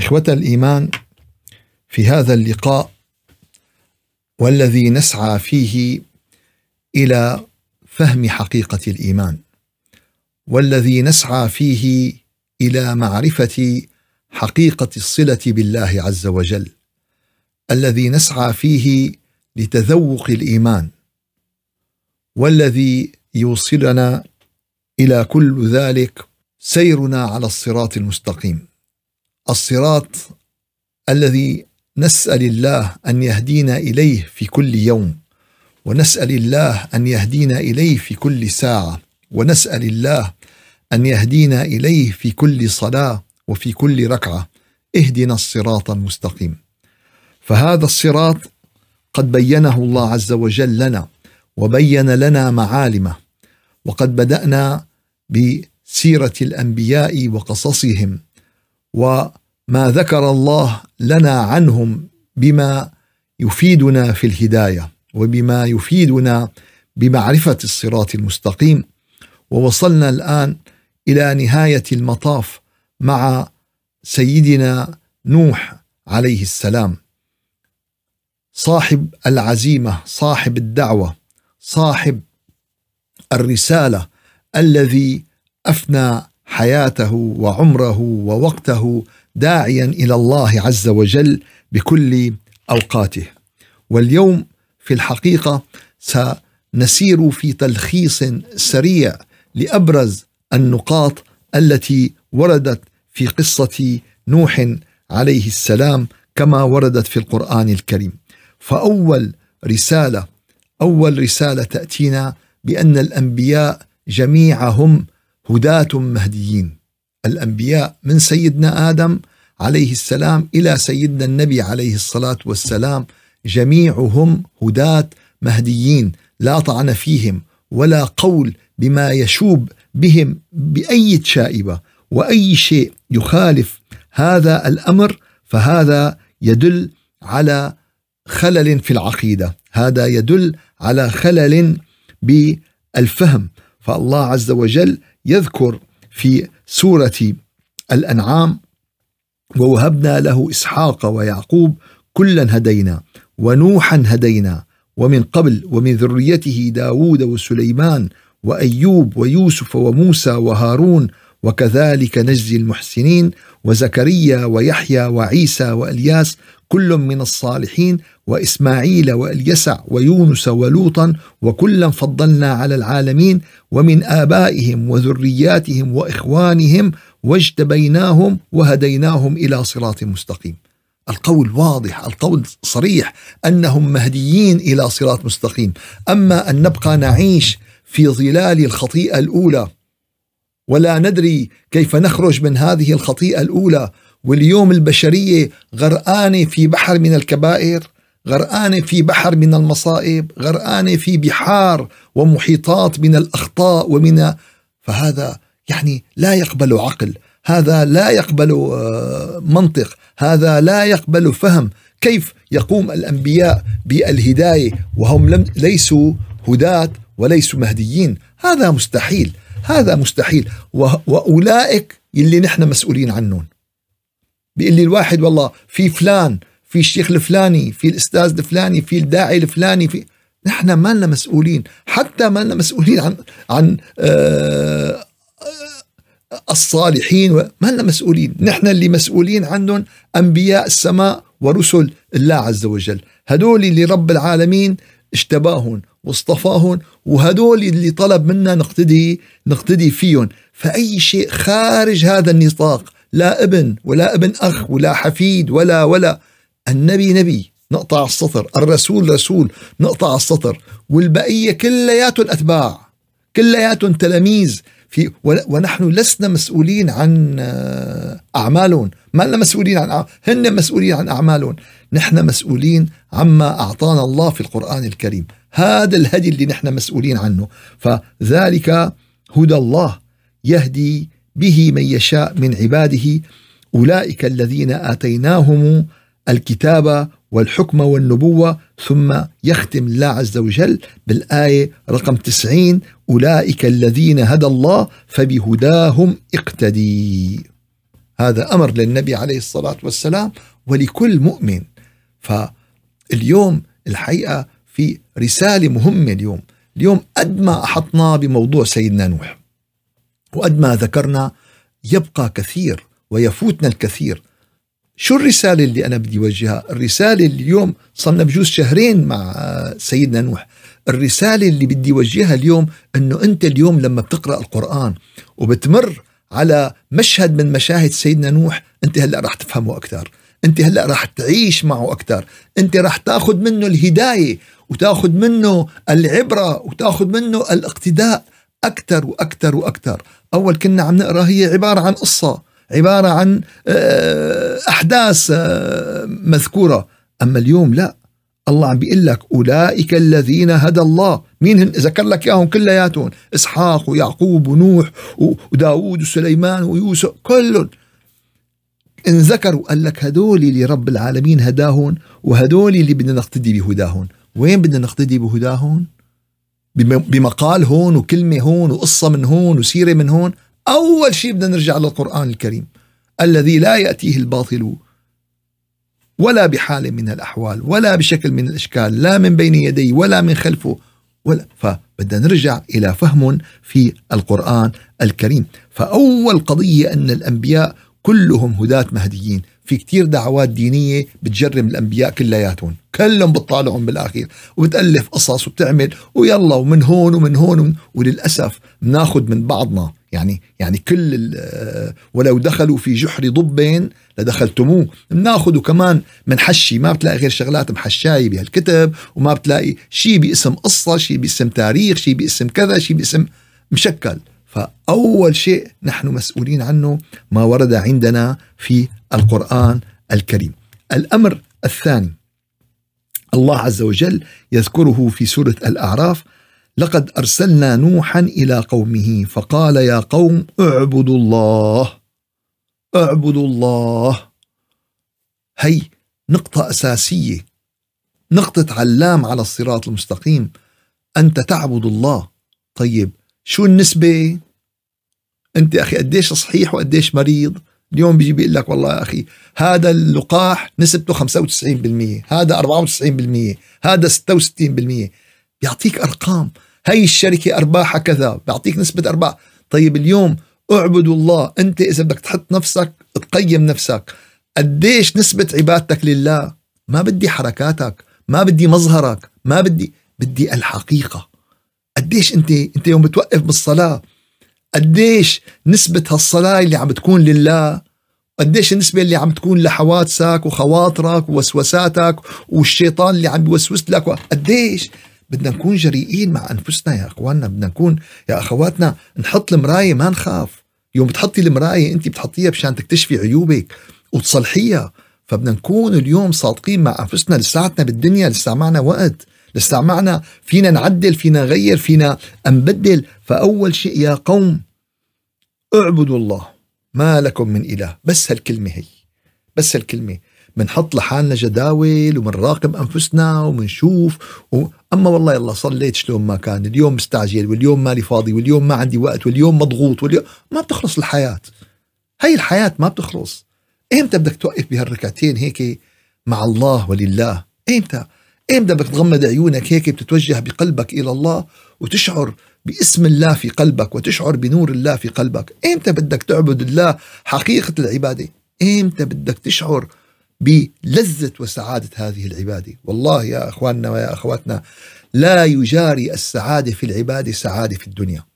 إخوة الإيمان في هذا اللقاء والذي نسعى فيه إلى فهم حقيقة الإيمان والذي نسعى فيه إلى معرفة حقيقة الصلة بالله عز وجل الذي نسعى فيه لتذوق الإيمان والذي يوصلنا إلى كل ذلك سيرنا على الصراط المستقيم. الصراط الذي نسأل الله أن يهدينا إليه في كل يوم ونسأل الله أن يهدينا إليه في كل ساعة ونسأل الله أن يهدينا إليه في كل صلاة وفي كل ركعة. اهدنا الصراط المستقيم. فهذا الصراط قد بينه الله عز وجل لنا وبين لنا معالمه وقد بدأنا بسيرة الأنبياء وقصصهم. وما ذكر الله لنا عنهم بما يفيدنا في الهداية وبما يفيدنا بمعرفة الصراط المستقيم. ووصلنا الآن إلى نهاية المطاف مع سيدنا نوح عليه السلام. صاحب العزيمة صاحب الدعوة صاحب الرسالة الذي أفنى حياته وعمره ووقته داعيا إلى الله عز وجل بكل أوقاته. واليوم في الحقيقة سنسير في تلخيص سريع لأبرز النقاط التي وردت في قصة نوح عليه السلام كما وردت في القرآن الكريم. فأول رسالة أول رسالة تأتينا بأن الأنبياء جميعهم هداة مهديين. الأنبياء من سيدنا آدم عليه السلام إلى سيدنا النبي عليه الصلاة والسلام. جميعهم هداة مهديين. لا طعن فيهم ولا قول بما يشوب بهم بأي شائبة وأي شيء يخالف هذا الأمر فهذا يدل على خلل في العقيدة. هذا يدل على خلل بالفهم. فالله عز وجل يذكر في سورة الأنعام ووهبنا له إسحاق ويعقوب كلا هدينا ونوحا هدينا ومن قبل ومن ذريته داود وسليمان وأيوب ويوسف وموسى وهارون وكذلك نجزي المحسنين وزكريا ويحيى وعيسى وإلياس كل من الصالحين وإسماعيل واليسع ويونس ولوطا وكلا فضلنا على العالمين ومن آبائهم وذرياتهم وإخوانهم واجتبيناهم وهديناهم إلى صراط مستقيم. القول واضح، القول صريح أنهم مهديين إلى صراط مستقيم، أما أن نبقى نعيش في ظلال الخطيئة الأولى ولا ندري كيف نخرج من هذه الخطيئة الأولى. واليوم البشرية غرقانة في بحر من الكبائر غرقانة في بحر من المصائب غرقانة في بحار ومحيطات من الأخطاء ومن فهذا يعني لا يقبل عقل هذا لا يقبل آه، منطق هذا لا يقبل فهم. كيف يقوم الأنبياء بالهداية وهم لم ليسوا هداة وليسوا مهديين؟ هذا مستحيل. هذا مستحيل. وأولئك اللي نحن مسؤولين عنهم. بيقول لي الواحد والله في فلان في الشيخ الفلاني في الأستاذ الفلاني في الداعي الفلاني في نحن ما لنا مسؤولين. حتى ما لنا مسؤولين عن عن آه الصالحين ما لنا مسؤولين. نحن اللي مسؤولين عنهم أنبياء السماء ورسل الله عز وجل. هدول اللي رب العالمين اشتباهم واصطفاهم وهدول اللي طلب منا نقتدي نقتدي فيهم. فأي شيء خارج هذا النطاق لا ابن ولا ابن أخ ولا حفيد ولا ولا النبي نبي نقطع السطر الرسول رسول نقطع السطر. والبقية كلياتهم أتباع كلياتهم تلاميذ في ونحن لسنا مسؤولين عن آه، أعمالهم. ما لنا مسؤولين عن هن مسؤولين عن أعمالهم. نحن مسؤولين عما أعطانا الله في القرآن الكريم. هذا الهدي اللي نحن مسؤولين عنه. فذلك هدى الله يهدي به من يشاء من عباده. أولئك الذين آتيناهم الكتاب والحكم والنبوة ثم يختم الله عز وجل بالآية رقم 90 أولئك الذين هدى الله فبهداهم اقتدي. هذا أمر للنبي عليه الصلاة والسلام ولكل مؤمن. فاليوم الحقيقة في رسالة مهمة اليوم. اليوم قد ما أحطنا بموضوع سيدنا نوح وقد ما ذكرنا يبقى كثير ويفوتنا الكثير. شو الرسالة اللي أنا بدي أوجهها الرسالة اللي اليوم صرنا بجوز شهرين مع سيدنا نوح. الرسالة اللي بدي أوجهها اليوم أنه أنت اليوم لما بتقرأ القرآن وبتمر على مشهد من مشاهد سيدنا نوح أنت هلأ راح تفهمه أكثر. أنت هلأ راح تعيش معه أكثر. أنت راح تاخذ منه الهداية وتاخذ منه العبرة وتاخذ منه الاقتداء أكثر وأكثر وأكثر. أول كنا عم نقرأ هي عبارة عن قصة عبارة عن آه، أحداث آه، مذكورة. أما اليوم لا. الله عم بيقول لك أولئك الذين هدى الله. مين هن؟ ذكر لك إياهم كلياتهم. إسحاق ويعقوب ونوح وداود وسليمان ويوسف. كلهم. إن ذكروا قال لك هدول اللي رب العالمين هداهم وهدول اللي بدنا نقتدي بهداهم وين بدنا نقتدي بهداهم بمقال هون وكلمة هون وقصة من هون وسيرة من هون. أول شيء بدنا نرجع للقرآن الكريم. الذي لا يأتيه الباطل ولا بحال من الأحوال ولا بشكل من الأشكال لا من بين يديه ولا من خلفه ولا فبدنا نرجع إلى فهم في القرآن الكريم. فأول قضية أن الأنبياء كلهم هداة مهديين. في كتير دعوات دينية بتجرم الأنبياء كلياتهم كلهم بتطالعهم بالأخير وبتألف قصص وبتعمل ويلا ومن هون ومن هون ومن وللأسف بناخذ من بعضنا يعني يعني كل ولو دخلوا في جحر ضبين لدخلتموه. بناخذ كمان من حشي ما بتلاقي غير شغلات محشاية بهالكتب وما بتلاقي شيء باسم قصة شيء باسم تاريخ شيء باسم كذا شيء باسم مشكل. فأول شيء نحن مسؤولين عنه ما ورد عندنا في القرآن الكريم. الأمر الثاني الله عز وجل يذكره في سورة الأعراف لقد أرسلنا نوحا إلى قومه فقال يا قوم اعبدوا الله اعبدوا الله. هي نقطة أساسية نقطة علام على الصراط المستقيم أنت تعبد الله. طيب شو النسبة؟ أنت أخي قديش صحيح وقديش مريض؟ اليوم بيجي بيقول لك والله يا أخي هذا اللقاح نسبته 95% هذا 94% هذا 66% بيعطيك أرقام. هي الشركة أرباحها كذا بيعطيك نسبة أرباح. طيب اليوم اعبدوا الله أنت إذا بدك تحط نفسك تقيم نفسك. قديش نسبة عبادتك لله؟ ما بدي حركاتك ما بدي مظهرك ما بدي بدي الحقيقة. قديش أنت أنت يوم بتوقف بالصلاة قديش نسبة هالصلاة اللي عم بتكون لله قديش النسبة اللي عم تكون لحوادثك وخواطرك ووسوساتك والشيطان اللي عم بيوسوس لك قديش بدنا نكون جريئين مع أنفسنا يا إخواننا بدنا نكون يا أخواتنا نحط المراية ما نخاف. يوم بتحطي المراية انت بتحطيها مشان تكتشفي عيوبك وتصلحيها فبدنا نكون اليوم صادقين مع أنفسنا لساتنا بالدنيا لسه معنا وقت. لسه معنا فينا نعدل فينا نغير فينا نبدل. فأول شيء يا قوم اعبدوا الله ما لكم من إله. بس هالكلمة هي بس هالكلمة. بنحط لحالنا جداول وبنراقب أنفسنا وبنشوف و... أما والله يلا صليت شلون ما كان. اليوم مستعجل واليوم مالي فاضي واليوم ما عندي وقت واليوم مضغوط واليوم ما بتخلص الحياة. هي الحياة ما بتخلص. إمتى بدك توقف بهالركعتين هيك مع الله ولله؟ إمتى؟ إمتى بدك تغمض عيونك هيك بتتوجه بقلبك إلى الله وتشعر باسم الله في قلبك وتشعر بنور الله في قلبك. إمتى بدك تعبد الله؟ حقيقة العبادة. إمتى بدك تشعر بلذة وسعادة هذه العبادة؟ والله يا أخواننا ويا أخواتنا لا يجاري السعادة في العبادة سعادة في الدنيا.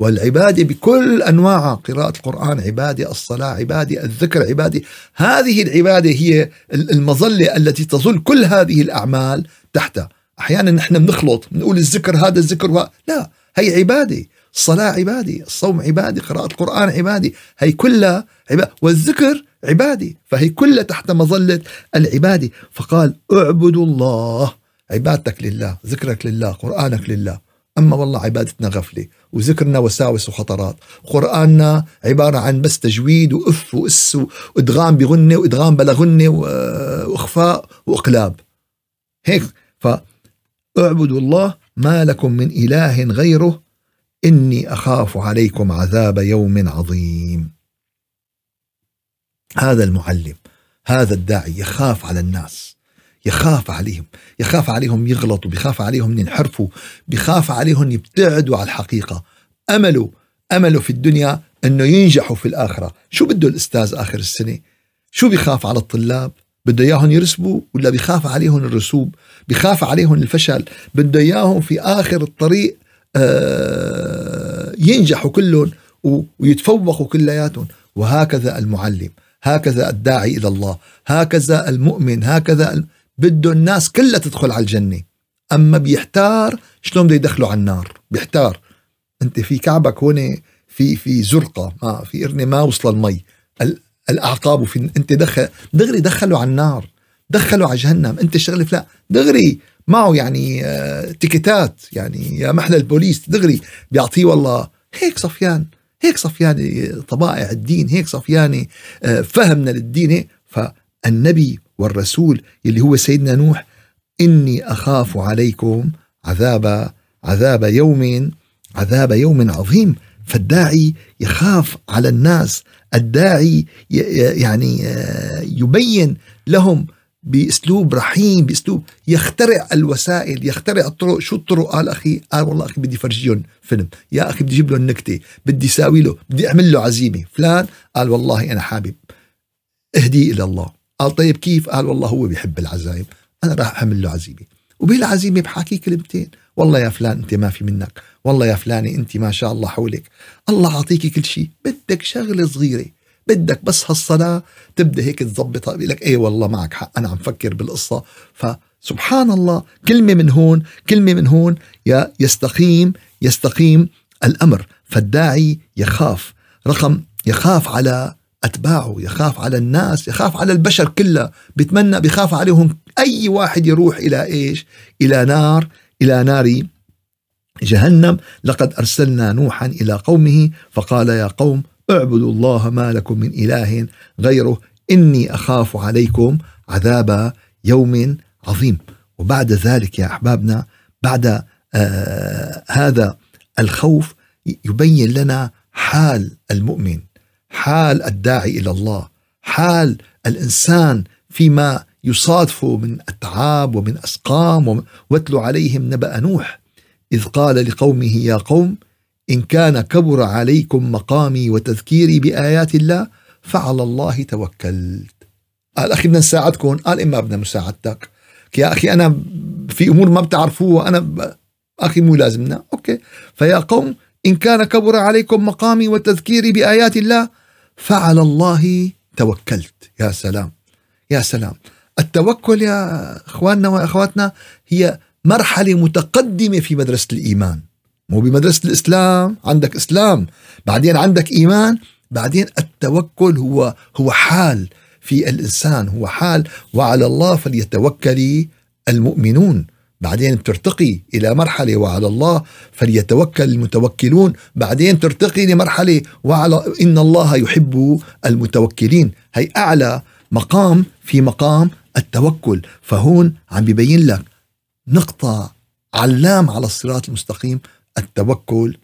والعبادة بكل أنواعها قراءة القرآن عبادة الصلاة عبادة الذكر عبادة هذه العبادة هي المظلة التي تظل كل هذه الأعمال تحتها. أحيانا نحن بنخلط بنقول الذكر هذا الذكر. لا هي عبادة. الصلاة عبادة الصوم عبادة قراءة القرآن عبادة. هي كلها عبادة والذكر عبادي فهي كلها تحت مظلة العبادة. فقال اعبدوا الله عبادتك لله ذكرك لله قرآنك لله. أما والله عبادتنا غفلة وذكرنا وساوس وخطرات. قرآننا عبارة عن بس تجويد وإف وإس وإدغام بغنة وإدغام بلا غنة وإخفاء وإقلاب. هيك. فاعبدوا الله ما لكم من إله غيره إني أخاف عليكم عذاب يوم عظيم. هذا المعلم هذا الداعي يخاف على الناس. يخاف عليهم يخاف عليهم يغلطوا بخاف عليهم ينحرفوا بخاف عليهم يبتعدوا على الحقيقة. أمله أمله في الدنيا أنه ينجحوا في الآخرة. شو بده الأستاذ آخر السنة؟ شو بخاف على الطلاب؟ بده إياهم يرسبوا ولا بخاف عليهم الرسوب؟ بخاف عليهم الفشل؟ بده إياهم في آخر الطريق آه، ينجحوا كلهم ويتفوقوا كلياتهم. وهكذا المعلم هكذا الداعي إلى الله هكذا المؤمن هكذا بده الناس كلها تدخل على الجنة. أما بيحتار شلون بده يدخلوا على النار؟ بيحتار. أنت في كعبك هون في في زرقة ما في قرنة ما وصل المي. الاعقاب وفي أنت دخل دغري دخلوا على النار. دخلوا على جهنم. أنت شغلة لا دغري معه يعني آه، تيكتات يعني يا محلى البوليس دغري. بيعطيه والله هيك صفيان هيك صفياني طبائع الدين هيك صفياني آه، فهمنا للدين فالنبي والرسول اللي هو سيدنا نوح إني أخاف عليكم عذاب عذاب يوم عذاب يوم عظيم. فالداعي يخاف على الناس الداعي يعني آه، يبين لهم بأسلوب رحيم بأسلوب يخترع الوسائل يخترع الطرق. شو الطرق؟ قال أخي قال والله أخي بدي فرجيهم فيلم. يا أخي بدي أجيب له النكته بدي ساوي له بدي أعمل له عزيمة. فلان قال والله أنا حابب اهدي إلى الله. قال طيب كيف؟ قال والله هو بيحب العزايم. أنا راح اعمل له عزيمة. وبالعزيمة بحكي كلمتين. والله يا فلان أنت ما في منك. والله يا فلانه أنت ما شاء الله حولك. الله عطيكي كل شيء. بدك شغلة صغيرة. بدك بس هالصلاة تبدأ هيك تظبطها بيقول لك إيه والله معك حق. أنا عم فكر بالقصة. فسبحان الله. كلمة من هون كلمة من هون. يا يستقيم يستقيم الأمر. فالداعي يخاف. رقم يخاف على أتباعه يخاف على الناس يخاف على البشر كلها بتمنى بخاف عليهم أي واحد يروح إلى إيش؟ إلى نار إلى نار جهنم. لقد أرسلنا نوحا إلى قومه فقال يا قوم اعبدوا الله ما لكم من إله غيره إني أخاف عليكم عذاب يوم عظيم. وبعد ذلك يا أحبابنا بعد آه هذا الخوف يبين لنا حال المؤمن. حال الداعي إلى الله حال الإنسان فيما يصادفه من أتعاب ومن أسقام واتلو عليهم نبأ نوح إذ قال لقومه يا قوم إن كان كبر عليكم مقامي وتذكيري بآيات الله فعلى الله توكلت. قال أخي بدنا نساعدكم قال إما بدنا مساعدتك. يا أخي أنا في أمور ما بتعرفوها أنا ب... أخي مو لازمنا. أوكي. فيا قوم إن كان كبر عليكم مقامي وتذكيري بآيات الله فعلى الله توكلت. يا سلام. يا سلام. التوكل يا إخواننا وأخواتنا هي مرحلة متقدمة في مدرسة الإيمان. مو بمدرسة الإسلام. عندك إسلام بعدين عندك إيمان بعدين التوكل هو هو حال في الإنسان هو حال وعلى الله فليتوكل المؤمنون. بعدين بترتقي إلى مرحلة وعلى الله فليتوكل المتوكلون. بعدين ترتقي لمرحلة وعلى إن الله يحب المتوكلين. هي أعلى مقام في مقام التوكل. فهون عم ببين لك نقطة علام على الصراط المستقيم التوكل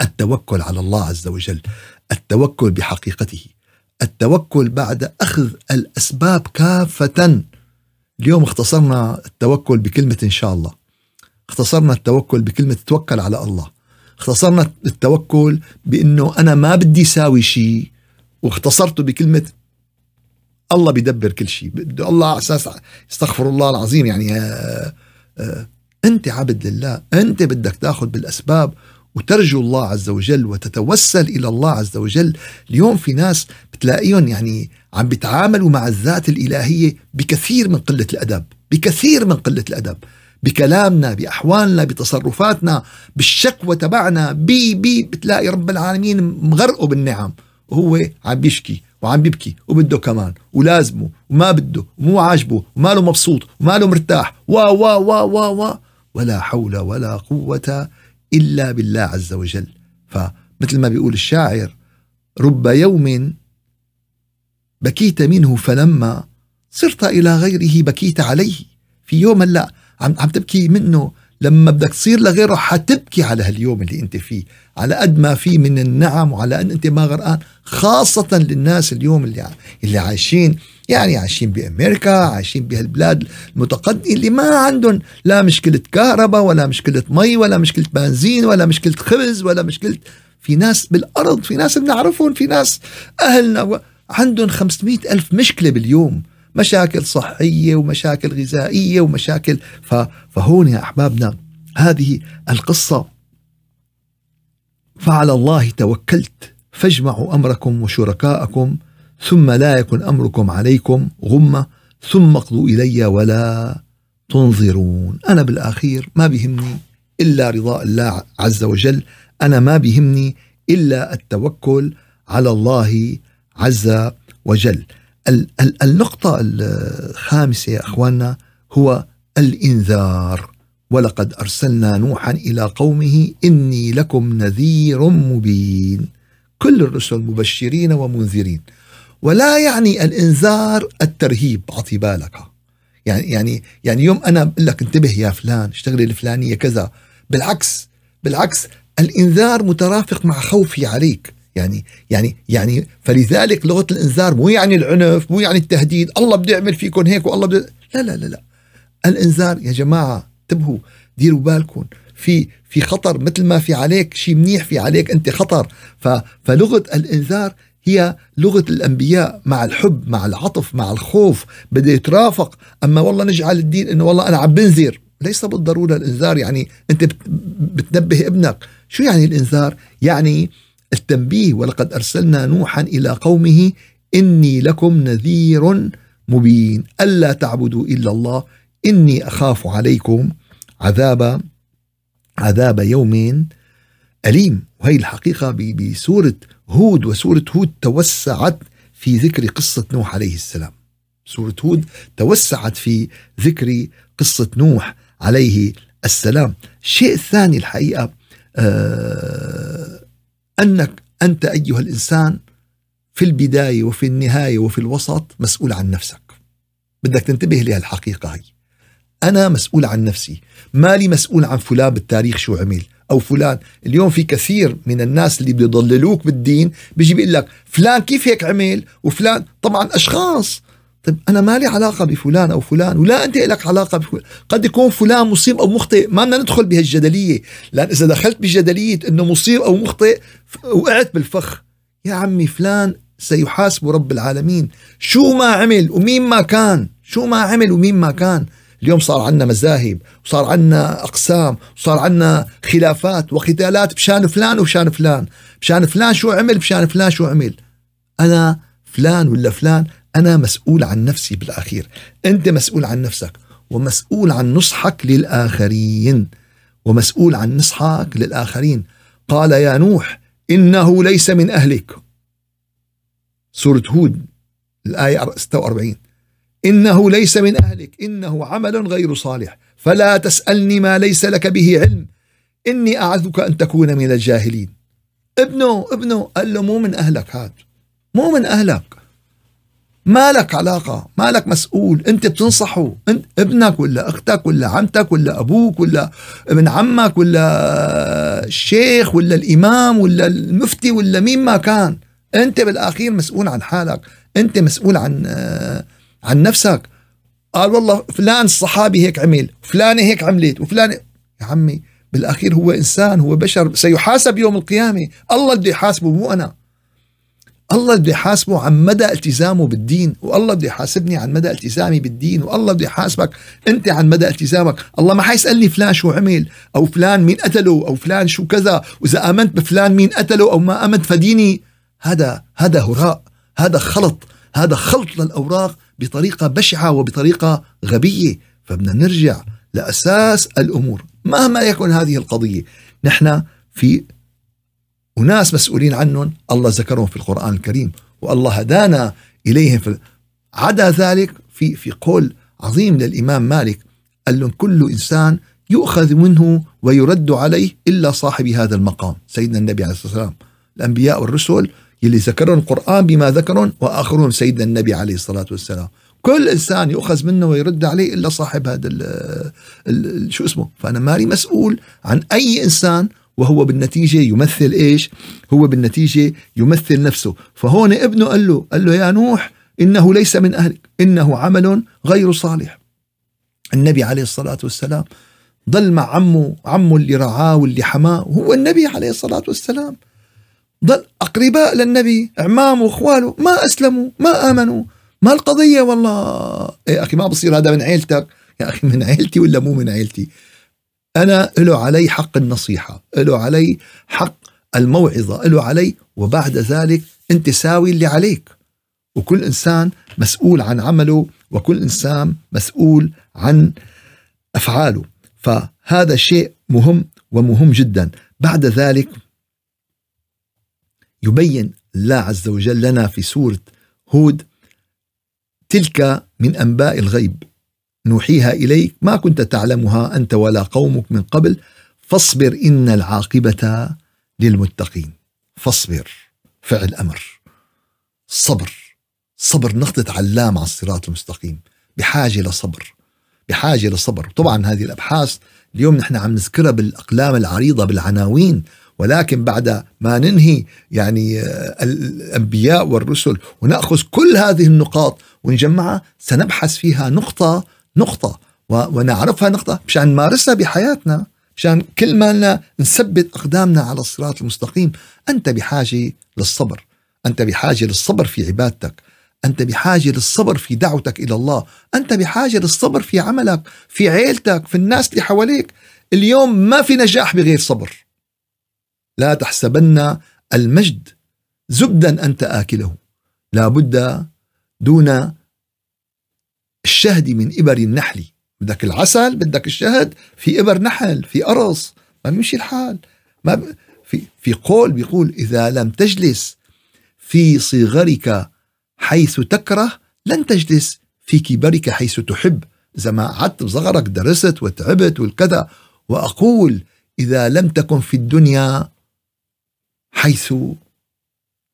التوكل على الله عز وجل التوكل بحقيقته التوكل بعد أخذ الأسباب كافة. اليوم اختصرنا التوكل بكلمة إن شاء الله. اختصرنا التوكل بكلمة توكل على الله. اختصرنا التوكل بإنه أنا ما بدي ساوي شيء واختصرته بكلمة الله بيدبر كل شيء بده الله على أساس استغفر الله العظيم يعني آآ آه، آآ آه، أنت عبد لله أنت بدك تأخذ بالأسباب وترجو الله عز وجل وتتوسل إلى الله عز وجل. اليوم في ناس بتلاقيهم يعني عم بيتعاملوا مع الذات الإلهية بكثير من قلة الأدب بكثير من قلة الأدب بكلامنا بأحوالنا بتصرفاتنا بالشكوى تبعنا. بي بي بتلاقي رب العالمين مغرقه بالنعم. وهو عم بيشكي وعم بيبكي وبده كمان ولازمه وما بده ومو عاجبه وما له مبسوط وما له مرتاح. و و و و و ولا حول ولا قوة إلا بالله عز وجل. فمثل ما بيقول الشاعر رب يوم بكيت منه فلما صرت إلى غيره بكيت عليه. في يوم لا عم عم تبكي منه لما بدك تصير لغيره حتبكي على هاليوم اللي انت فيه على قد ما في من النعم وعلى أن انت ما غرقان خاصة للناس اليوم اللي اللي عايشين يعني عايشين بأمريكا عايشين بهالبلاد المتقدمة اللي ما عندهم لا مشكلة كهرباء ولا مشكلة مي ولا مشكلة بنزين ولا مشكلة خبز ولا مشكلة في ناس بالأرض في ناس بنعرفهم في ناس أهلنا عندهم 500 ألف مشكلة باليوم. مشاكل صحية ومشاكل غذائية ومشاكل فهون يا أحبابنا هذه القصة. فعلى الله توكلت فاجمعوا أمركم وشركاءكم ثم لا يكن أمركم عليكم غمة ثم اقضوا إلي ولا تنظرون. أنا بالأخير ما بيهمني إلا رضاء الله عز وجل أنا ما بيهمني إلا التوكل على الله عز وجل. النقطة الخامسة يا أخواننا هو الإنذار. ولقد أرسلنا نوحا إلى قومه إني لكم نذير مبين. كل الرسل مبشرين ومنذرين. ولا يعني الإنذار الترهيب أعطي بالك. يعني يعني يعني يوم أنا بقول لك انتبه يا فلان اشتغلي الفلانية كذا. بالعكس بالعكس الإنذار مترافق مع خوفي عليك. يعني يعني يعني فلذلك لغة الإنذار مو يعني العنف مو يعني التهديد الله بده يعمل فيكم هيك والله بده لا لا لا لا. الإنذار يا جماعة انتبهوا ديروا بالكم في في خطر مثل ما في عليك شيء منيح في عليك أنت خطر. فلغة الإنذار هي لغة الأنبياء مع الحب مع العطف مع الخوف بده يترافق. أما والله نجعل الدين إنه والله أنا عم بنذر. ليس بالضرورة الإنذار يعني أنت بتنبه ابنك. شو يعني الإنذار؟ يعني التنبيه ولقد أرسلنا نوحا إلى قومه إني لكم نذير مبين. ألا تعبدوا إلا الله إني أخاف عليكم عذاب عذاب يوم أليم. وهي الحقيقة بسورة هود وسورة هود توسعت في ذكر قصة نوح عليه السلام. سورة هود توسعت في ذكر قصة نوح عليه السلام. الشيء الثاني الحقيقة آه أنك أنت أيها الإنسان في البداية وفي النهاية وفي الوسط مسؤول عن نفسك. بدك تنتبه لهالحقيقه هي. أنا مسؤول عن نفسي. مالي مسؤول عن فلان بالتاريخ شو عمل. أو فلان. اليوم في كثير من الناس اللي بيضللوك بالدين بيجي بيقول لك فلان كيف هيك عمل؟ وفلان طبعا أشخاص. طيب أنا ما لي علاقة بفلان أو فلان ولا أنت لك علاقة بفلان قد يكون فلان مصيب أو مخطئ ما بدنا ندخل بهالجدلية لأن إذا دخلت بجدلية إنه مصيب أو مخطئ وقعت بالفخ. يا عمي فلان سيحاسب رب العالمين. شو ما عمل ومين ما كان شو ما عمل ومين ما كان. اليوم صار عندنا مذاهب وصار عندنا أقسام وصار عندنا خلافات وقتالات بشان فلان وبشان فلان. بشان فلان شو عمل بشان فلان شو عمل. أنا فلان ولا فلان أنا مسؤول عن نفسي بالأخير. أنت مسؤول عن نفسك ومسؤول عن نصحك للآخرين. ومسؤول عن نصحك للآخرين. قال يا نوح إنه ليس من أهلك. سورة هود الآية 46 إنه ليس من أهلك إنه عمل غير صالح. فلا تسألني ما ليس لك به علم. إني أعذك أن تكون من الجاهلين. ابنه ابنه قال له مو من أهلك هذا مو من أهلك. ما لك علاقة؟ ما لك مسؤول؟ أنت بتنصحه. أنت ابنك ولا أختك ولا عمتك ولا أبوك ولا ابن عمك ولا الشيخ ولا الإمام ولا المفتي ولا مين ما كان. أنت بالأخير مسؤول عن حالك. أنت مسؤول عن عن نفسك. قال والله فلان الصحابي هيك عمل فلانة هيك عملت وفلان يا عمي بالأخير هو إنسان هو بشر سيحاسب يوم القيامة. الله بده يحاسبه مو أنا. الله بده يحاسبه عن مدى التزامه بالدين والله بده يحاسبني عن مدى التزامي بالدين والله بده يحاسبك أنت عن مدى التزامك. الله ما حيسألني فلان شو عمل أو فلان مين قتله أو فلان شو كذا وإذا آمنت بفلان مين قتله أو ما آمنت فديني. هذا هذا هراء هذا خلط هذا خلط للأوراق بطريقة بشعة وبطريقة غبية. فبدنا نرجع لأساس الأمور. مهما يكن هذه القضية نحن في وناس مسؤولين عنهم الله ذكرهم في القرآن الكريم والله هدانا إليهم عدا ذلك في في قول عظيم للإمام مالك قال لهم كل إنسان يؤخذ منه ويرد عليه إلا صاحب هذا المقام. سيدنا النبي عليه الصلاة والسلام الأنبياء والرسل يلي ذكرهم القرآن بما ذكرهم وآخرهم سيدنا النبي عليه الصلاة والسلام. كل إنسان يؤخذ منه ويرد عليه إلا صاحب هذا ال ال شو اسمه؟ فأنا مالي مسؤول عن أي إنسان وهو بالنتيجة يمثل إيش؟ هو بالنتيجة يمثل نفسه، فهون ابنه قال له قال له يا نوح إنه ليس من أهلك، إنه عمل غير صالح. النبي عليه الصلاة والسلام ضل مع عمه عمه اللي رعاه واللي حماه هو النبي عليه الصلاة والسلام. ضل أقرباء للنبي أعمامه وأخواله ما أسلموا ما آمنوا. ما القضية والله؟ إيه أخي ما بصير هذا من عيلتك. يا أخي من عيلتي ولا مو من عيلتي؟ أنا له علي حق النصيحة له علي حق الموعظة له علي وبعد ذلك أنت ساوي اللي عليك. وكل إنسان مسؤول عن عمله وكل إنسان مسؤول عن أفعاله. فهذا شيء مهم ومهم جدا. بعد ذلك يبين الله عز وجل لنا في سورة هود تلك من أنباء الغيب. نوحيها إليك. ما كنت تعلمها أنت ولا قومك من قبل. فاصبر إن العاقبة للمتقين. فاصبر. فعل أمر. صبر. صبر نقطة علام على الصراط المستقيم. بحاجة لصبر بحاجة للصبر طبعا هذه الأبحاث اليوم نحن عم نذكرها بالأقلام العريضة بالعناوين. ولكن بعد ما ننهي يعني آه، الأنبياء والرسل ونأخذ كل هذه النقاط ونجمعها سنبحث فيها نقطة نقطة. ونعرفها نقطة. مشان نمارسها بحياتنا. مشان كل ما نثبت أقدامنا على الصراط المستقيم أنت بحاجة للصبر. أنت بحاجة للصبر في عبادتك. أنت بحاجة للصبر في دعوتك إلى الله. أنت بحاجة للصبر في عملك في عيلتك في الناس اللي حواليك. اليوم ما في نجاح بغير صبر. لا تحسبن المجد زبدا أنت آكله. لا بد دون الشهد من إبر النحل. بدك العسل بدك الشهد في إبر نحل في أرص. ما بيمشي الحال. ما في في قول بيقول إذا لم تجلس في صغرك حيث تكره لن تجلس في كبرك حيث تحب. إذا ما قعدت بصغرك درست وتعبت والكذا. وأقول إذا لم تكن في الدنيا حيث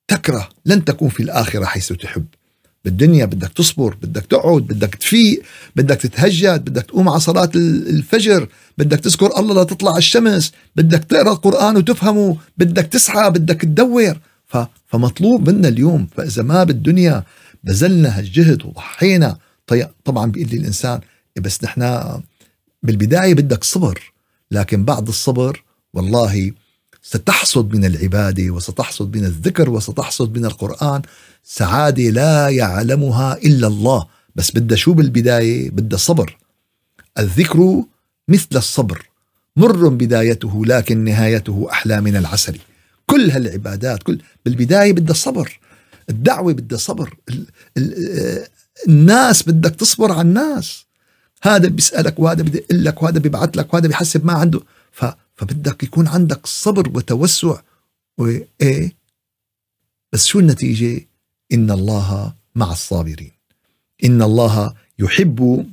تكره لن تكون في الآخرة حيث تحب. بالدنيا بدك تصبر بدك تقعد بدك تفيق بدك تتهجد بدك تقوم على صلاة الفجر بدك تذكر الله لا تطلع الشمس بدك تقرأ القرآن وتفهمه بدك تسعى بدك تدور. فمطلوب منا اليوم فإذا ما بالدنيا بذلنا هالجهد وضحينا. طبعا بيقول لي الإنسان إيه بس نحن بالبداية بدك صبر لكن بعد الصبر والله ستحصد من العبادة وستحصد من الذكر وستحصد من القرآن. سعاده لا يعلمها إلا الله. بس بدها شو بالبداية؟ بدها صبر. الذكر مثل الصبر. مر بدايته لكن نهايته أحلى من العسل. كل هالعبادات كل بالبداية بدها صبر. الدعوة بدها صبر. الناس بدك تصبر على الناس. هذا بيسألك وهذا بدي يقول لك وهذا بيبعث لك وهذا بيحسب ما عنده. فبدك يكون عندك صبر وتوسع وايه بس شو النتيجة؟ إن الله مع الصابرين. إن الله يحب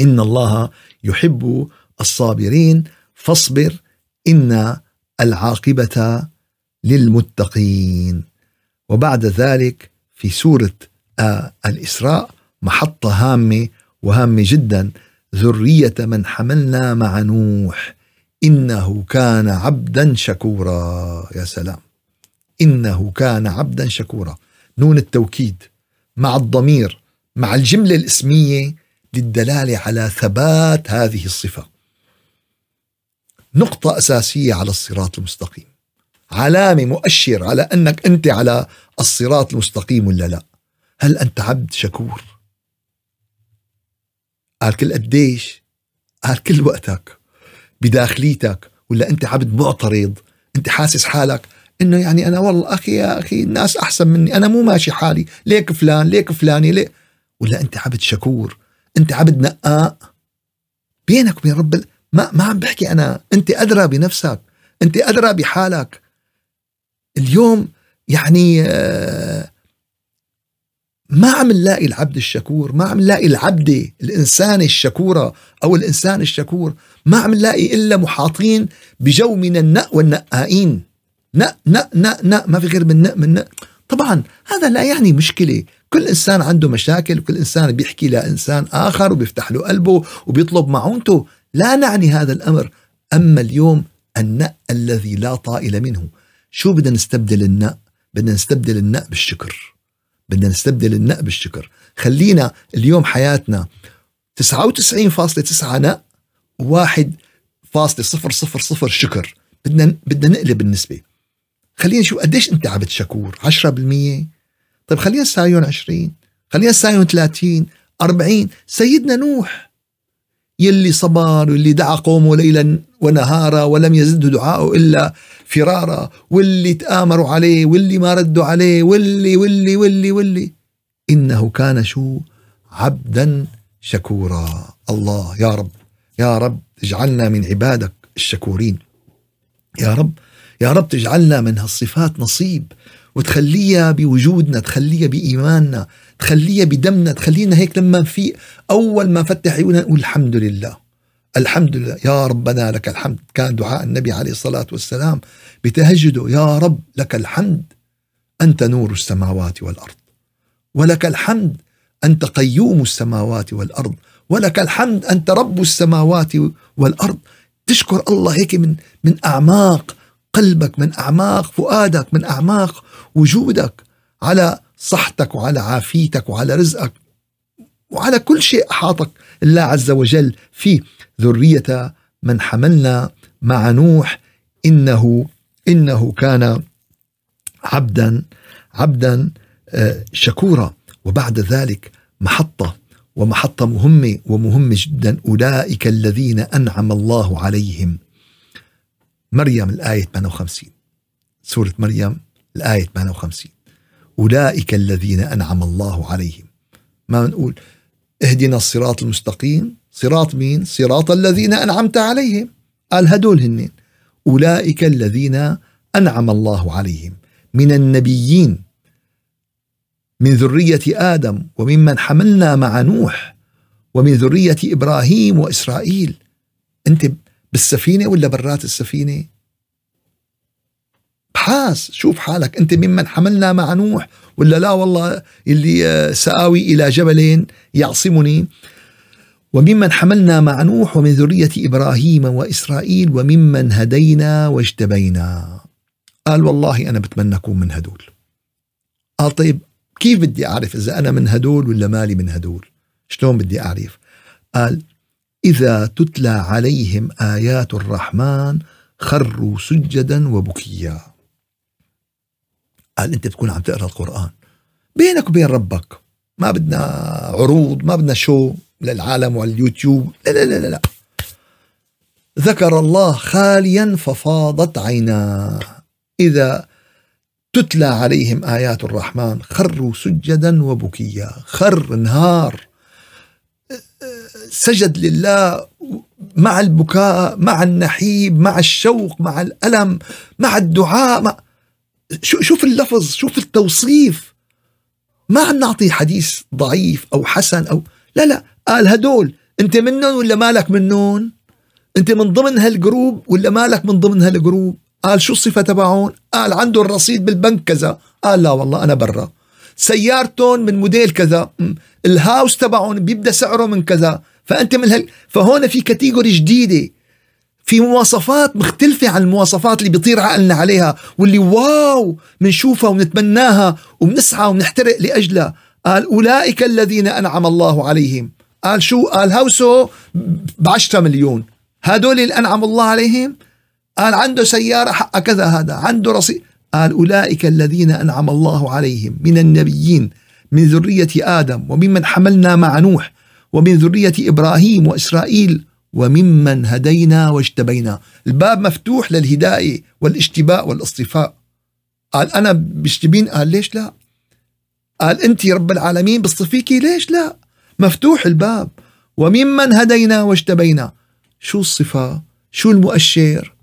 إن الله يحب الصابرين. فاصبر إن العاقبة للمتقين. وبعد ذلك في سورة آه الإسراء محطة هامة وهامة جدا. ذرية من حملنا مع نوح. إنه كان عبدا شكورا. يا سلام. إنه كان عبدا شكورا. نون التوكيد مع الضمير مع الجملة الإسمية للدلالة على ثبات هذه الصفة. نقطة أساسية على الصراط المستقيم. علامة مؤشر على أنك أنت على الصراط المستقيم ولا لا. هل أنت عبد شكور؟ قال كل قديش؟ قال كل وقتك. بداخليتك. ولا أنت عبد معترض؟ أنت حاسس حالك؟ إنه يعني أنا والله أخي يا أخي الناس أحسن مني. أنا مو ماشي حالي. ليك فلان ليك فلاني ليه ولا أنت عبد شكور؟ أنت عبد نقاء؟ بينك وبين رب ما ما عم بحكي أنا. أنت أدرى بنفسك. أنت أدرى بحالك. اليوم يعني آه، ما عم نلاقي العبد الشكور. ما عم نلاقي العبدة الإنسانة الشكورة أو الإنسان الشكور. ما عم نلاقي إلا محاطين بجو من النأ والنأائين نأ نأ نأ نأ ما في غير من نأ من نأ طبعا هذا لا يعني مشكلة. كل إنسان عنده مشاكل وكل إنسان بيحكي لإنسان آخر وبيفتح له قلبه وبيطلب معونته. لا نعني هذا الأمر. أما اليوم النأ الذي لا طائل منه. شو بدنا نستبدل النأ بدنا نستبدل النأ بالشكر. بدنا نستبدل النأ بالشكر. خلينا اليوم حياتنا 99.9 نأ واحد فاصلة صفر صفر صفر شكر. بدنا بدنا نقلب النسبة. خلينا نشوف قديش انت عبد شكور 10% طيب خلينا نسايون 20 خلينا نسايون 30 40 سيدنا نوح يلي صبر واللي دعا قومه ليلا ونهارا ولم يزده دعاءه إلا فرارا واللي تآمروا عليه واللي ما ردوا عليه واللي واللي واللي واللي. إنه كان شو؟ عبدا شكورا. الله يا رب يا رب اجعلنا من عبادك الشكورين. يا رب يا رب تجعلنا من هالصفات نصيب وتخليها بوجودنا تخليها بإيماننا تخليها بدمنا تخلينا هيك لما في أول ما فتح عيوننا نقول الحمد لله. الحمد لله. يا ربنا لك الحمد. كان دعاء النبي عليه الصلاة والسلام بتهجده. يا رب لك الحمد. أنت نور السماوات والأرض. ولك الحمد. أنت قيوم السماوات والأرض. ولك الحمد. أنت رب السماوات والأرض. تشكر الله هيك من من أعماق. قلبك من أعماق فؤادك من أعماق وجودك على صحتك وعلى عافيتك وعلى رزقك وعلى كل شيء أحاطك الله عز وجل فيه ذرية من حملنا مع نوح إنه إنه كان عبدا عبدا آه، شكورا. وبعد ذلك محطة ومحطة مهمة ومهمة جدا. أولئك الذين أنعم الله عليهم. مريم الآية 58 سورة مريم الآية 58 أولئك الذين أنعم الله عليهم. ما نقول؟ اهدنا الصراط المستقيم. صراط مين؟ صراط الذين أنعمت عليهم. قال هدول هن. أولئك الذين أنعم الله عليهم. من النبيين. من ذرية آدم وممن حملنا مع نوح. ومن ذرية إبراهيم وإسرائيل. أنت بالسفينة ولا برات السفينة؟ ابحاث شوف حالك أنت ممن حملنا مع نوح ولا لا؟ والله اللي سآوي إلى جبل يعصمني. وممن حملنا مع نوح ومن ذرية إبراهيم وإسرائيل وممن هدينا واجتبينا. قال والله أنا بتمنى أكون من هدول. قال طيب كيف بدي أعرف إذا أنا من هدول ولا مالي من هدول؟ شلون بدي أعرف؟ قال إذا تتلى عليهم آيات الرحمن خروا سجدا وبكيا. قال أنت بتكون عم تقرأ القرآن. بينك وبين ربك. ما بدنا عروض ما بدنا شو للعالم واليوتيوب. لا لا لا لا ذكر الله خاليا ففاضت عيناه إذا تتلى عليهم آيات الرحمن خروا سجدا وبكيا. خر انهار سجد لله مع البكاء مع النحيب مع الشوق مع الألم مع الدعاء مع شوف اللفظ شوف التوصيف. ما عم نعطي حديث ضعيف أو حسن أو لا لا قال هدول أنت منهم ولا مالك منهم؟ أنت من ضمن هال group ولا مالك من ضمن هال group؟ قال شو الصفة تبعهم؟ قال عنده الرصيد بالبنك كذا. قال لا والله أنا برا. سيارتهم من موديل كذا. ال house تبعهم بيبدأ سعره من كذا. فأنت من هال فهون في category جديدة. في مواصفات مختلفة عن المواصفات اللي بيطير عقلنا عليها واللي واو بنشوفها وبنتمناها وبنسعى وبنحترق لأجلها. قال أولئك الذين أنعم الله عليهم. قال شو؟ قال هوسو بعشرة مليون. هدول اللي أنعم الله عليهم؟ قال عنده سيارة حق كذا هذا عنده رصيد قال أولئك الذين أنعم الله عليهم من النبيين من ذرية آدم وممن حملنا مع نوح ومن ذرية إبراهيم وإسرائيل وممن هدينا واجتبينا. الباب مفتوح للهداية والاشتباء والاصطفاء. قال أنا بشتبين قال ليش لا؟ قال أنت رب العالمين بصطفيكي ليش لا؟ مفتوح الباب. وممن هدينا واجتبينا. شو الصفة؟ شو المؤشر؟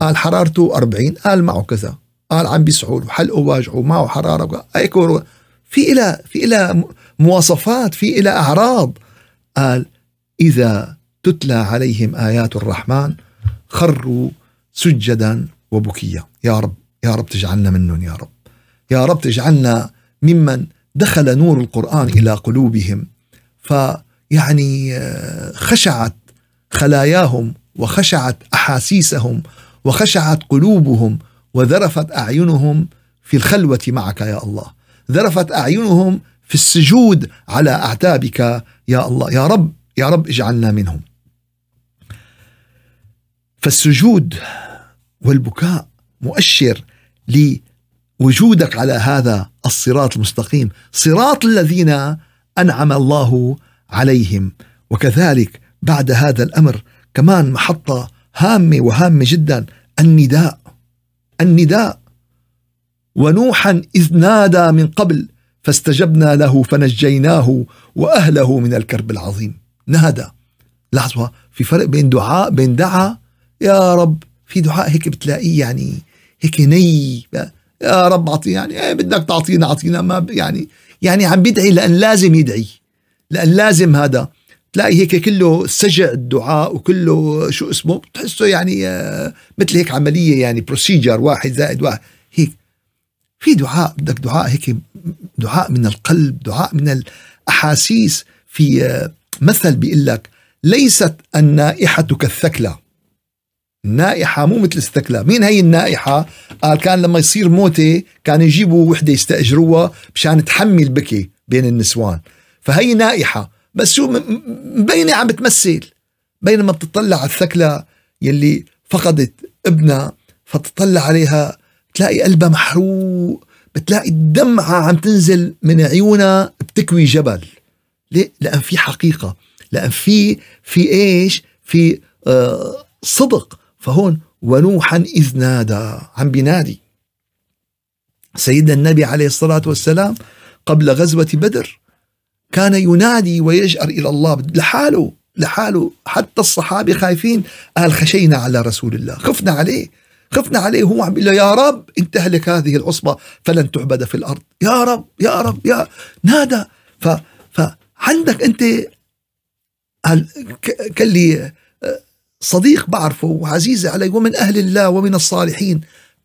قال حرارته 40 قال معه كذا. قال عم بيسعول وحلقه واجعه معه حرارة. في إلى في إلى مواصفات في إلى أعراض. قال إذا تتلى عليهم آيات الرحمن خروا سجدا وبكيا. يا رب يا رب تجعلنا منهم يا رب. يا رب تجعلنا ممن دخل نور القرآن إلى قلوبهم. فيعني آه، خشعت خلاياهم وخشعت أحاسيسهم وخشعت قلوبهم وذرفت أعينهم في الخلوة معك يا الله. ذرفت أعينهم في السجود على أعتابك يا الله يا رب يا رب اجعلنا منهم. فالسجود والبكاء مؤشر لوجودك على هذا الصراط المستقيم صراط الذين أنعم الله عليهم. وكذلك بعد هذا الأمر كمان محطة هامة وهامة جدا النداء. النداء. ونوحا إذ نادى من قبل فاستجبنا له فنجيناه وأهله من الكرب العظيم. نادى لحظة في فرق بين دعاء بين دعا يا رب في دعاء هيك بتلاقيه يعني هيك ني. يا رب أعطي يعني إيه بدك تعطينا أعطينا ما يعني يعني عم بيدعي لأن لازم يدعي. لأن لازم هذا. تلاقي هيك كله سجع الدعاء وكله شو اسمه بتحسه يعني آه، مثل هيك عملية يعني بروسيجر واحد زائد واحد. هيك. في دعاء بدك دعاء هيك دعاء من القلب دعاء من الأحاسيس في آه، مثل بيقول لك ليست النائحة كالثكلى. النائحة مو مثل الثكلى. مين هي النائحة؟ قال كان لما يصير موتة كان يجيبوا وحدة يستأجروها مشان تحمي البكي بين النسوان. فهي نائحة بس شو مبينة عم بتمثل. بينما بتطلع على الثكلى يلي فقدت ابنها فتطلع عليها تلاقي قلبها محروق بتلاقي الدمعة عم تنزل من عيونها بتكوي جبل. ليه؟ لأن في حقيقة لأن في في إيش؟ في آه صدق. فهون ونوحا إذ نادى عم بينادي. سيدنا النبي عليه الصلاة والسلام قبل غزوة بدر كان ينادي ويجأر إلى الله لحاله لحاله. حتى الصحابة خايفين قال خشينا على رسول الله. خفنا عليه. خفنا عليه هو عم بيقول يا رب ان تهلك هذه العصبة فلن تعبد في الأرض. يا رب يا رب يا نادى. ف فعندك أنت قال لي صديق بعرفه وعزيز علي ومن أهل الله ومن الصالحين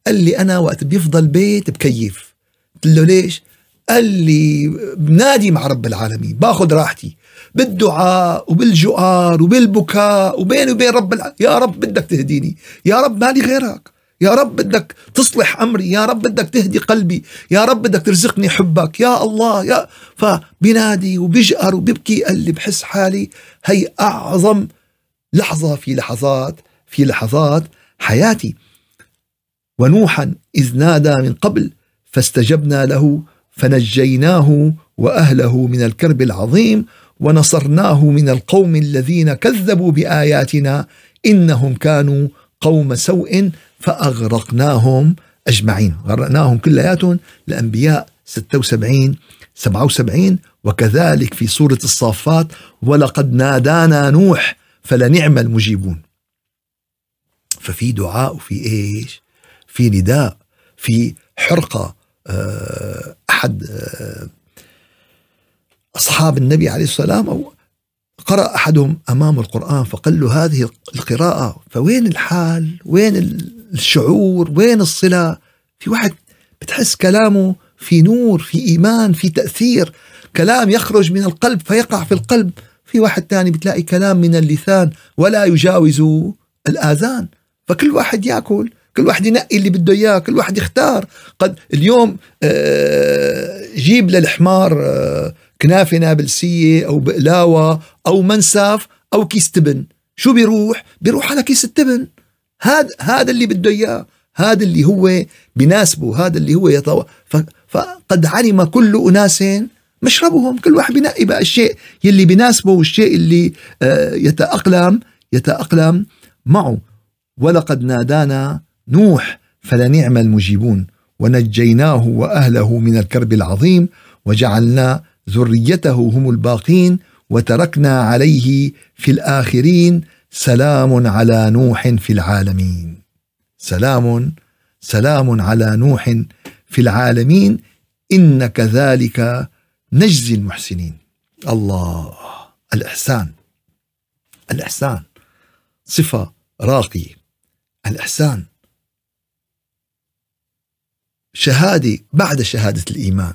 قال لي أنا وقت بيفضل بيت بكيف. قلت له ليش؟ قال لي بنادي مع رب العالمين باخذ راحتي بالدعاء وبالجؤار وبالبكاء وبيني وبين رب العالمين يا رب بدك تهديني يا رب مالي غيرك. يا رب بدك تصلح أمري يا رب بدك تهدي قلبي يا رب بدك ترزقني حبك يا الله يا فبنادي وبيجأر وبيبكي قال لي بحس حالي هي أعظم لحظة في لحظات في لحظات حياتي. ونوحا إذ نادى من قبل فاستجبنا له فنجيناه وأهله من الكرب العظيم ونصرناه من القوم الذين كذبوا بآياتنا إنهم كانوا قوم سوء فأغرقناهم أجمعين. غرقناهم كلياتهم الانبياء 76 77 وكذلك في سورة الصافات ولقد نادانا نوح فلنعم المجيبون. ففي دعاء وفي إيش؟ في نداء في حرقة آه، أحد آه، أصحاب النبي عليه السلام أو قرأ أحدهم أمام القرآن فقال له هذه القراءة فوين الحال؟ وين الشعور؟ وين الصلة؟ في واحد بتحس كلامه في نور في إيمان في تأثير. كلام يخرج من القلب فيقع في القلب. في واحد تاني بتلاقي كلام من اللسان ولا يجاوز الآذان. فكل واحد يأكل كل واحد ينقي اللي بده إياه كل واحد يختار. قد اليوم آه، جيب للحمار آه، كنافة نابلسية أو بقلاوة أو منسف أو كيس تبن. شو بيروح؟ بيروح على كيس التبن. هذا هذا اللي بده إياه هذا اللي هو بناسبه هذا اللي هو يطوى فقد علم كل اناس مشربهم. كل واحد بنقي بقى الشيء يلي بناسبه والشيء اللي آه، يتأقلم يتأقلم معه. ولقد نادانا نوح فلنعم المجيبون. ونجيناه وأهله من الكرب العظيم وجعلنا ذريته هم الباقين وتركنا عليه في الآخرين سلام على نوح في العالمين. سلام سلام على نوح في العالمين. إن كذلك نجزي المحسنين. الله الإحسان الإحسان. صفة راقية الإحسان. شهادة بعد شهادة الإيمان.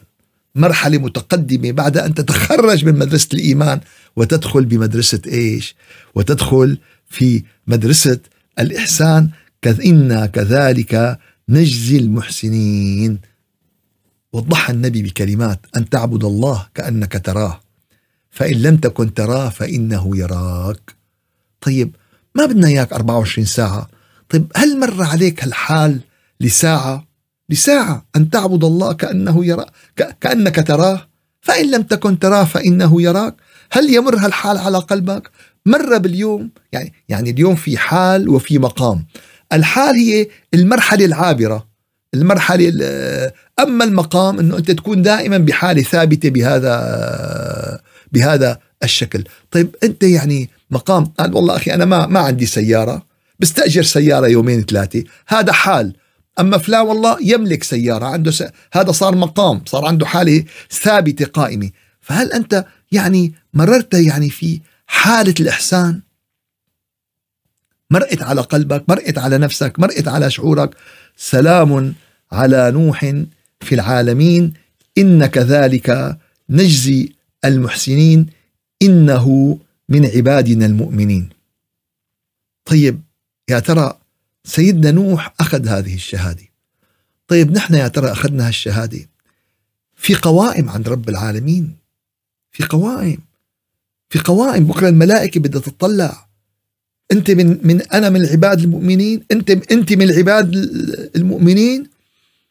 مرحلة متقدمة بعد أن تتخرج من مدرسة الإيمان وتدخل بمدرسة إيش؟ وتدخل في مدرسة الإحسان. إنا كذلك نجزي المحسنين. وضحها النبي بكلمات أن تعبد الله كأنك تراه. فإن لم تكن تراه فإنه يراك. طيب ما بدنا إياك 24 ساعة. طيب هل مر عليك هالحال لساعة؟ لساعة أن تعبد الله كأنه يرى كأنك تراه. فإن لم تكن تراه فإنه يراك. هل يمر هالحال على قلبك؟ مر باليوم يعني يعني اليوم في حال وفي مقام. الحال هي المرحلة العابرة المرحلة أما المقام أنه أنت تكون دائما بحالة ثابتة بهذا بهذا الشكل. طيب أنت يعني مقام قال والله أخي أنا ما, ما عندي سيارة بستأجر سيارة يومين ثلاثة. هذا حال. أما فلان والله يملك سيارة عنده س... هذا صار مقام صار عنده حالة ثابتة قائمة. فهل أنت يعني مررت يعني في حالة الإحسان؟ مرقت على قلبك مرقت على نفسك مرقت على شعورك. سلام على نوح في العالمين. إن كذلك نجزي المحسنين. إنه من عبادنا المؤمنين. طيب يا ترى سيدنا نوح أخذ هذه الشهادة. طيب نحن يا ترى أخذنا هالشهادة في قوائم عند رب العالمين؟ في قوائم. في قوائم. بكرة الملائكة بدها تطلع. أنت من, من أنا من العباد المؤمنين. أنت أنت من العباد المؤمنين.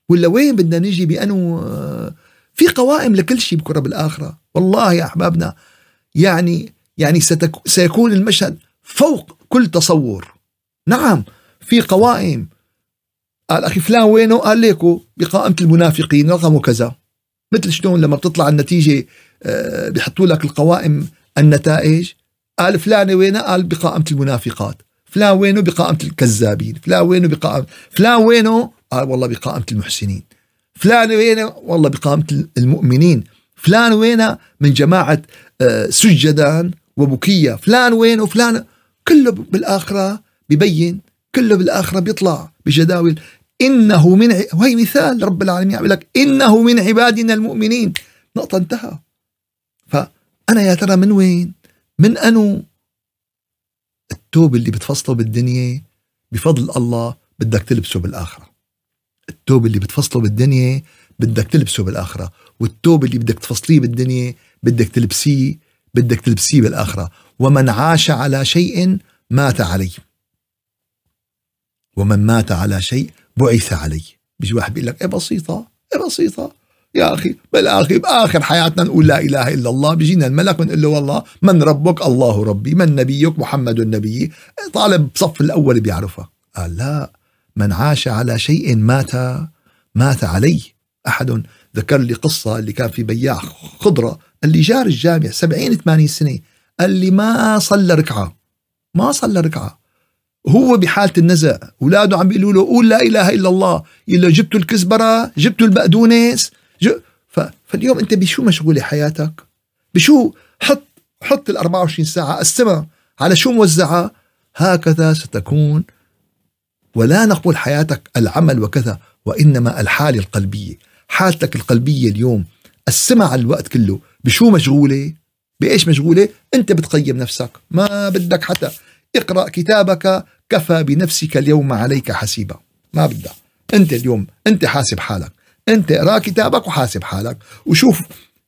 ولا وين بدنا نجي بأنه في قوائم لكل شيء بكرة بالآخرة. والله يا أحبابنا يعني يعني سيكون المشهد فوق كل تصور. نعم. في قوائم. قال أخي فلان وينه؟ قال ليكو بقائمة المنافقين رقمه كذا. مثل شلون لما بتطلع النتيجة آه، بيحطوا لك القوائم النتائج. قال فلان وينه؟ قال بقائمة المنافقات. فلان وينه؟ بقائمة الكذابين. فلان وينه؟ بقائمة فلان وينه؟ قال والله بقائمة المحسنين. فلان وينه؟ والله بقائمة المؤمنين. فلان وينه؟ من جماعة آه، سجدان وبكية. فلان وينه؟ فلان. كله بالآخرة ببين كله بالآخرة بيطلع بجداول. إنه من ع... وهي مثال رب العالمين. يقول لك إنه من عبادنا المؤمنين. نقطة انتهى. فأنا يا ترى من وين؟ من أنو؟ التوب اللي بتفصله بالدنيا بفضل الله بدك تلبسه بالآخرة. التوب اللي بتفصله بالدنيا بدك تلبسه بالآخرة. والتوب اللي بدك تفصليه بالدنيا بدك تلبسيه بدك تلبسيه بالآخرة. ومن عاش على شيء مات عليه. ومن مات على شيء بعث عليه. بيجي واحد بيقول لك إيه بسيطة إيه بسيطة. يا أخي بالآخر بآخر حياتنا نقول لا إله إلا الله. بيجينا الملك ونقول له والله من ربك؟ الله ربي. من نبيك؟ محمد النبي. طالب بصف الأول بيعرفها قال لا من عاش على شيء مات مات عليه. أحد ذكر لي قصة اللي كان في بياع خضرة اللي جار الجامع سبعين ثمانين سنة قال لي ما صلى ركعة ما صلى ركعة. هو بحالة النزع أولاده عم بيقولوا له قول لا إله إلا الله. إلا جبتوا الكزبرة جبتوا البقدونس فاليوم أنت بشو مشغولة حياتك؟ بشو حط حط ال 24 ساعة قسمها على شو موزعها هكذا ستكون. ولا نقول حياتك العمل وكذا وإنما الحالة القلبية. حالتك القلبية اليوم قسمها على الوقت كله. بشو مشغولة؟ بإيش مشغولة؟ أنت بتقيم نفسك. ما بدك حتى اقرأ كتابك كفى بنفسك اليوم عليك حسيبا. ما بدها أنت اليوم أنت حاسب حالك. أنت اقرأ كتابك وحاسب حالك. وشوف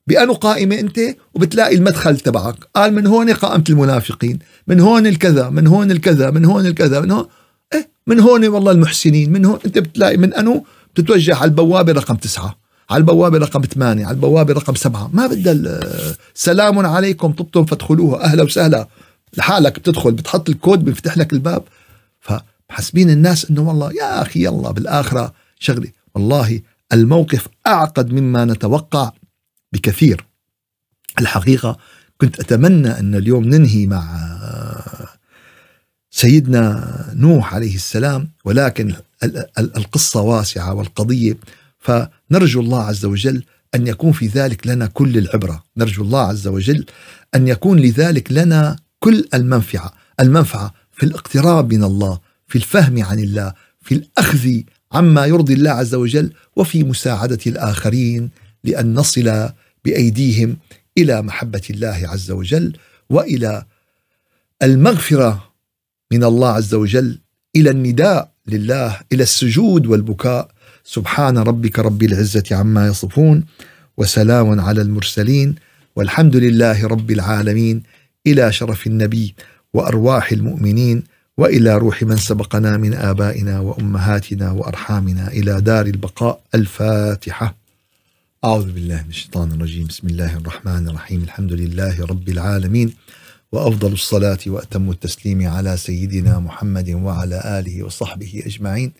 بأنه قائمة أنت وبتلاقي المدخل تبعك. قال من هون قائمة المنافقين من هون الكذا من هون الكذا من هون الكذا من هون. إيه من هون والله المحسنين من هون. أنت بتلاقي من أنه بتتوجه على البوابة رقم تسعة على البوابة رقم ثمانية على البوابة رقم سبعة. ما بدها سلام عليكم طبتم فادخلوها. أهلا وسهلا. لحالك بتدخل بتحط الكود بيفتح لك الباب. فحسبين الناس إنه والله يا أخي يلا بالآخرة شغله والله الموقف أعقد مما نتوقع بكثير. الحقيقة كنت أتمنى أن اليوم ننهي مع سيدنا نوح عليه السلام ولكن القصة واسعة والقضية. فنرجو الله عز وجل أن يكون في ذلك لنا كل العبرة، نرجو الله عز وجل أن يكون لذلك لنا كل المنفعة، المنفعة في الاقتراب من الله، في الفهم عن الله، في الأخذ عما يرضي الله عز وجل وفي مساعدة الآخرين لأن نصل بأيديهم إلى محبة الله عز وجل وإلى المغفرة من الله عز وجل إلى النداء لله إلى السجود والبكاء. سبحان ربك رب العزة عما يصفون وسلام على المرسلين والحمد لله رب العالمين. إلى شرف النبي وأرواح المؤمنين وإلى روح من سبقنا من آبائنا وأمهاتنا وأرحامنا إلى دار البقاء الفاتحة. أعوذ بالله من الشيطان الرجيم، بسم الله الرحمن الرحيم، الحمد لله رب العالمين وأفضل الصلاة وأتم التسليم على سيدنا محمد وعلى آله وصحبه أجمعين.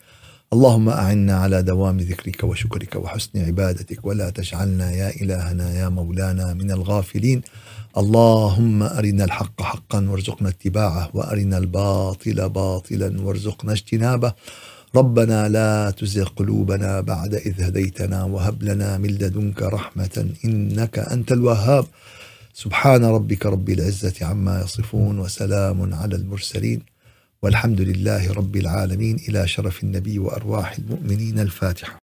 اللهم أعنا على دوام ذكرك وشكرك وحسن عبادتك ولا تجعلنا يا إلهنا يا مولانا من الغافلين. اللهم أرنا الحق حقا وارزقنا اتباعه وأرنا الباطل باطلا وارزقنا اجتنابه. ربنا لا تزغ قلوبنا بعد إذ هديتنا وهب لنا من لدنك رحمة إنك أنت الوهاب. سبحان ربك رب العزة عما يصفون وسلام على المرسلين. والحمد لله رب العالمين إلى شرف النبي وأرواح المؤمنين الفاتحة.